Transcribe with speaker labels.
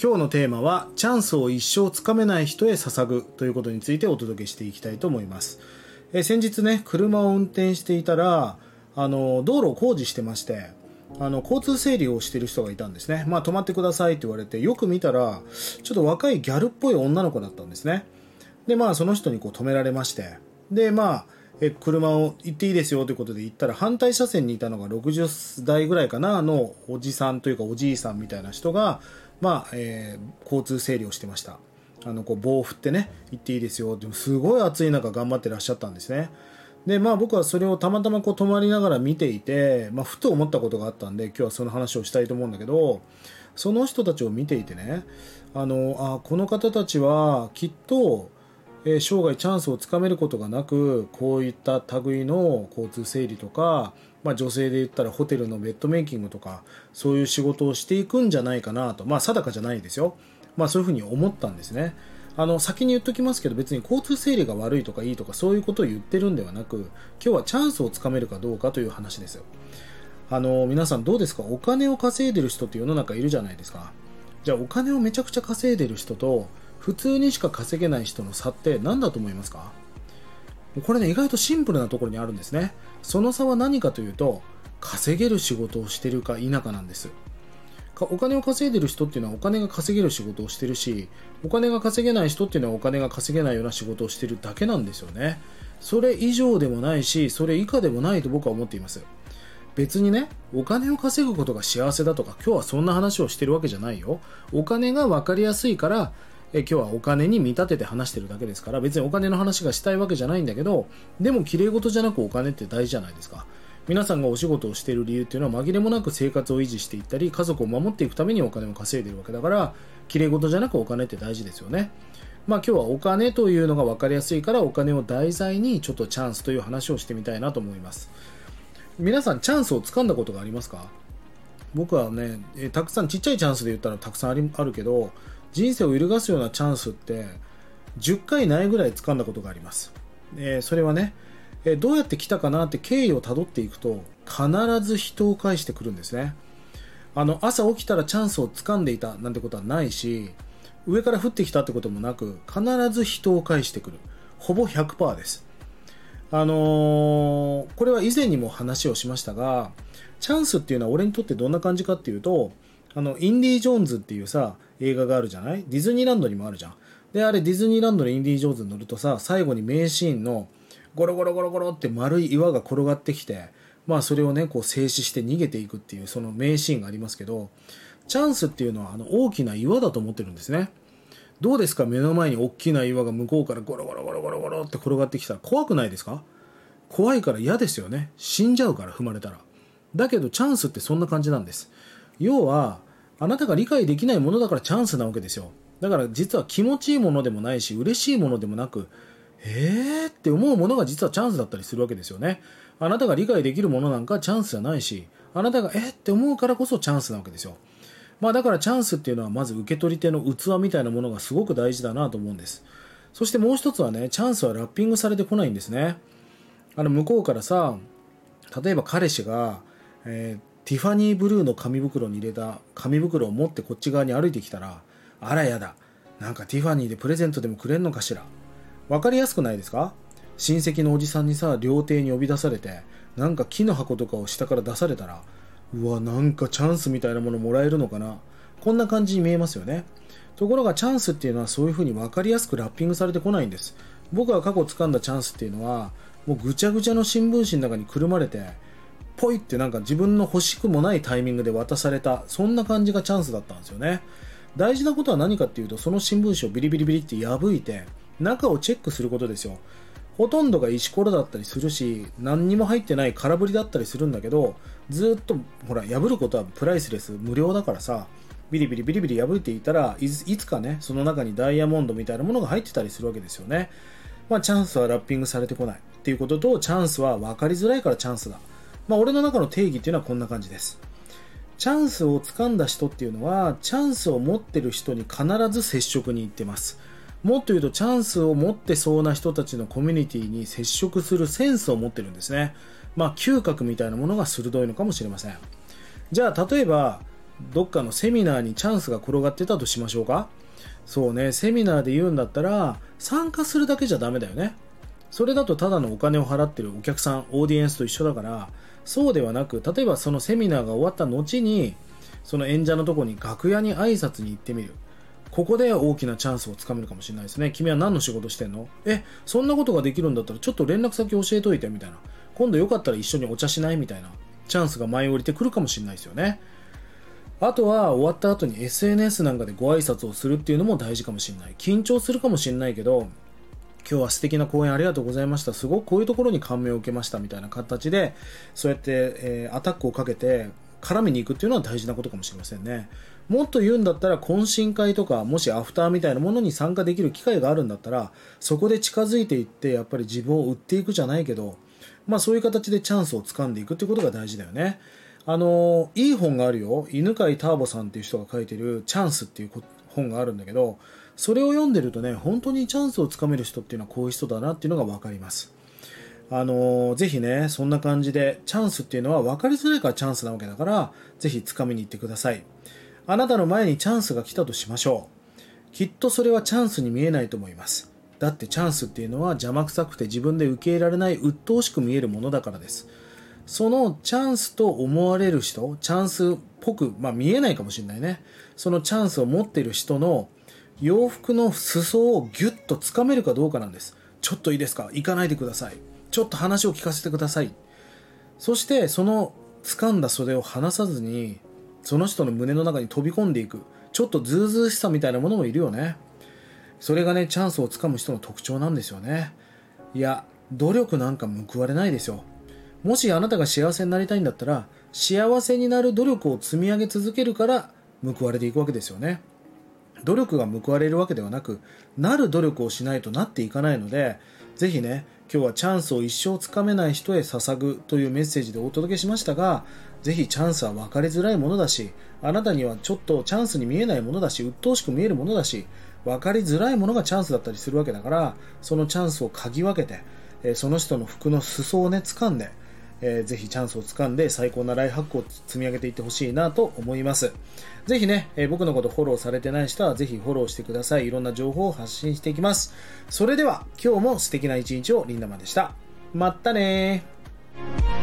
Speaker 1: 今日のテーマはチャンスを一生つかめない人へ捧ぐということについてお届けしていきたいと思います。え先日ね車を運転していたらあの道路を工事してましてあの交通整理をしている人がいたんですね。まあ止まってくださいって言われてよく見たらちょっと若いギャルっぽい女の子だったんですね。でまあその人にこう止められまして。でまあえ車を行っていいですよということで行ったら反対車線にいたのが60代ぐらいかなのおじさんというかおじいさんみたいな人が、まあえー、交通整理をしてました。あのこう棒を振ってね行っていいですよ。でもすごい暑い中頑張ってらっしゃったんですね。でまあ僕はそれをたまたまこう止まりながら見ていて、まあ、ふと思ったことがあったんで今日はその話をしたいと思うんだけどその人たちを見ていてねあのあこの方たちはきっとえ生涯チャンスをつかめることがなくこういった類の交通整理とか、まあ、女性で言ったらホテルのベッドメイキングとかそういう仕事をしていくんじゃないかなと。まあ定かじゃないですよ、まあ、そういうふうに思ったんですね。あの先に言っときますけど別に交通整理が悪いとかいいとかそういうことを言ってるんではなく今日はチャンスをつかめるかどうかという話ですあの皆さんどうですか？お金を稼いでる人って世の中いるじゃないですか。じゃあお金をめちゃくちゃ稼いでる人と普通にしか稼げない人の差って何だと思いますか？これね意外とシンプルなところにあるんですね。その差は何かというと稼げる仕事をしてるか否かなんです。お金を稼いでる人っていうのはお金が稼げる仕事をしてるしお金が稼げない人っていうのはお金が稼げないような仕事をしてるだけなんですよね。それ以上でもないしそれ以下でもないと僕は思っています。別にねお金を稼ぐことが幸せだとか今日はそんな話をしてるわけじゃないよ。お金が分かりやすいからえ今日はお金に見立てて話してるだけですから別にお金の話がしたいわけじゃないんだけどでも綺麗事じゃなくお金って大事じゃないですか。皆さんがお仕事をしている理由っていうのは紛れもなく生活を維持していったり家族を守っていくためにお金を稼いでるわけだから綺麗事じゃなくお金って大事ですよね。まあ今日はお金というのが分かりやすいからお金を題材にちょっとチャンスという話をしてみたいなと思います。皆さんチャンスをつかんだことがありますか？僕はねえたくさんちっちゃいチャンスで言ったらたくさんあるけど人生を揺るがすようなチャンスって10回ないぐらい掴んだことがあります。えー、それはね、えー、どうやって来たかなって経緯をたどっていくと必ず人を返してくるんですね。あの朝起きたらチャンスを掴んでいたなんてことはないし上から降ってきたってこともなく必ず人を返してくるほぼ100%ですあのー、これは以前にも話をしましたがチャンスっていうのは俺にとってどんな感じかっていうとあのインディ・ジョーンズっていうさ映画があるじゃない？ディズニーランドにもあるじゃん。で、あれディズニーランドのインディ・ージョーンズに乗るとさ、最後に名シーンのゴロゴロゴロゴロって丸い岩が転がってきて、まあそれをね、こう静止して逃げていくっていうその名シーンがありますけど、チャンスっていうのはあの大きな岩だと思ってるんですね。どうですか？目の前に大きな岩が向こうからゴロゴロゴロゴロゴロって転がってきたら怖くないですか？怖いから嫌ですよね。死んじゃうから踏まれたら。だけどチャンスってそんな感じなんです。要は、あなたが理解できないものだからチャンスなわけですよ。だから実は気持ちいいものでもないし、嬉しいものでもなく、えー？って思うものが実はチャンスだったりするわけですよね。あなたが理解できるものなんかチャンスじゃないし、あなたがえー？って思うからこそチャンスなわけですよ。まあだからチャンスっていうのはまず受け取り手の器みたいなものがすごく大事だなと思うんです。そしてもう一つはね、チャンスはラッピングされてこないんですね。あの向こうからさ、例えば彼氏が、えー、ティファニーブルーの紙袋に入れた紙袋を持ってこっち側に歩いてきたら、あらやだ。なんかティファニーでプレゼントでもくれんのかしら。わかりやすくないですか？親戚のおじさんにさ、料亭に呼び出されて、なんか木の箱とかを下から出されたら、うわ、なんかチャンスみたいなものもらえるのかな。こんな感じに見えますよね。ところがチャンスっていうのはそういうふうに分かりやすくラッピングされてこないんです。僕が過去掴んだチャンスっていうのは、もうぐちゃぐちゃの新聞紙の中にくるまれて、ポイってなんか自分の欲しくもないタイミングで渡された、そんな感じがチャンスだったんですよね。大事なことは何かっていうと、その新聞紙をビリビリビリって破いて、中をチェックすることですよ。ほとんどが石ころだったりするし、何にも入ってない空振りだったりするんだけど、ずっと、ほら、破ることはプライスレス、無料だからさ、ビリビリビリビリ破いていたらいつかね、その中にダイヤモンドみたいなものが入ってたりするわけですよね。まあ、チャンスはラッピングされてこないっていうことと、チャンスは分かりづらいからチャンスだ。まあ、俺の中の定義っていうのはこんな感じです。チャンスを掴んだ人っていうのは、チャンスを持ってる人に必ず接触に行ってます。もっと言うと、チャンスを持ってそうな人たちのコミュニティに接触するセンスを持ってるんですね。まあ、嗅覚みたいなものが鋭いのかもしれません。じゃあ、例えば、どっかのセミナーにチャンスが転がってたとしましょうかそうねセミナーで言うんだったら参加するだけじゃダメだよねそれだとただのお金を払ってるお客さんオーディエンスと一緒だからそうではなく例えばそのセミナーが終わった後にその演者のとこに楽屋に挨拶に行ってみる。ここで大きなチャンスをつかめるかもしれないですね。君は何の仕事してんの？えそんなことができるんだったらちょっと連絡先教えといてみたいな。今度よかったら一緒にお茶しない？みたいな。チャンスが舞い降りてくるかもしれないですよね。あとは終わった後に SNS なんかでご挨拶をするっていうのも大事かもしれない。緊張するかもしれないけど今日は素敵な講演ありがとうございました。すごくこういうところに感銘を受けましたみたいな形で、そうやって、えー、アタックをかけて絡みに行くっていうのは大事なことかもしれませんね。もっと言うんだったら懇親会とか、もしアフターみたいなものに参加できる機会があるんだったら、そこで近づいていって、やっぱり自分を売っていくじゃないけど、まあそういう形でチャンスをつかんでいくっていうことが大事だよね。あの、いい本があるよ。犬飼ターボさんっていう人が書いてるチャンスっていう本があるんだけど、それを読んでるとね、本当にチャンスをつかめる人っていうのはこういう人だなっていうのが分かります。あのー、ぜひね、そんな感じで、チャンスっていうのは分かりづらいからチャンスなわけだから、ぜひ掴みに行ってください。あなたの前にチャンスが来たとしましょう。きっとそれはチャンスに見えないと思います。だってチャンスっていうのは邪魔くさくて自分で受け入れられない鬱陶しく見えるものだからです。そのチャンスと思われる人、チャンスっぽく、まあ見えないかもしれないね。そのチャンスを持っている人の洋服の裾をギュッとつかめるかどうかなんです。ちょっといいですか？行かないでください。ちょっと話を聞かせてください。そしてその掴んだ袖を離さずにその人の胸の中に飛び込んでいくちょっとズうずうしさみたいなものもいるよねそれがねチャンスをつかむ人の特徴なんですよねいや努力なんか報われないですよもしあなたが幸せになりたいんだったら幸せになる努力を積み上げ続けるから報われていくわけですよね。努力が報われるわけではなく、なる努力をしないとなっていかないので、ぜひね、今日はチャンスを一生つかめない人へ捧ぐというメッセージでお届けしましたが、ぜひチャンスは分かりづらいものだし、あなたにはちょっとチャンスに見えないものだし、鬱陶しく見えるものだし、分かりづらいものがチャンスだったりするわけだから、そのチャンスを嗅ぎ分けて、その人の服の裾をね、掴んで、えー、ぜひチャンスをつかんで最高なライフハックを積み上げていってほしいなと思います。ぜひね、えー、僕のことフォローされてない人はぜひフォローしてください。いろんな情報を発信していきます。それでは今日も素敵な一日をリンダマンでした。まったねー。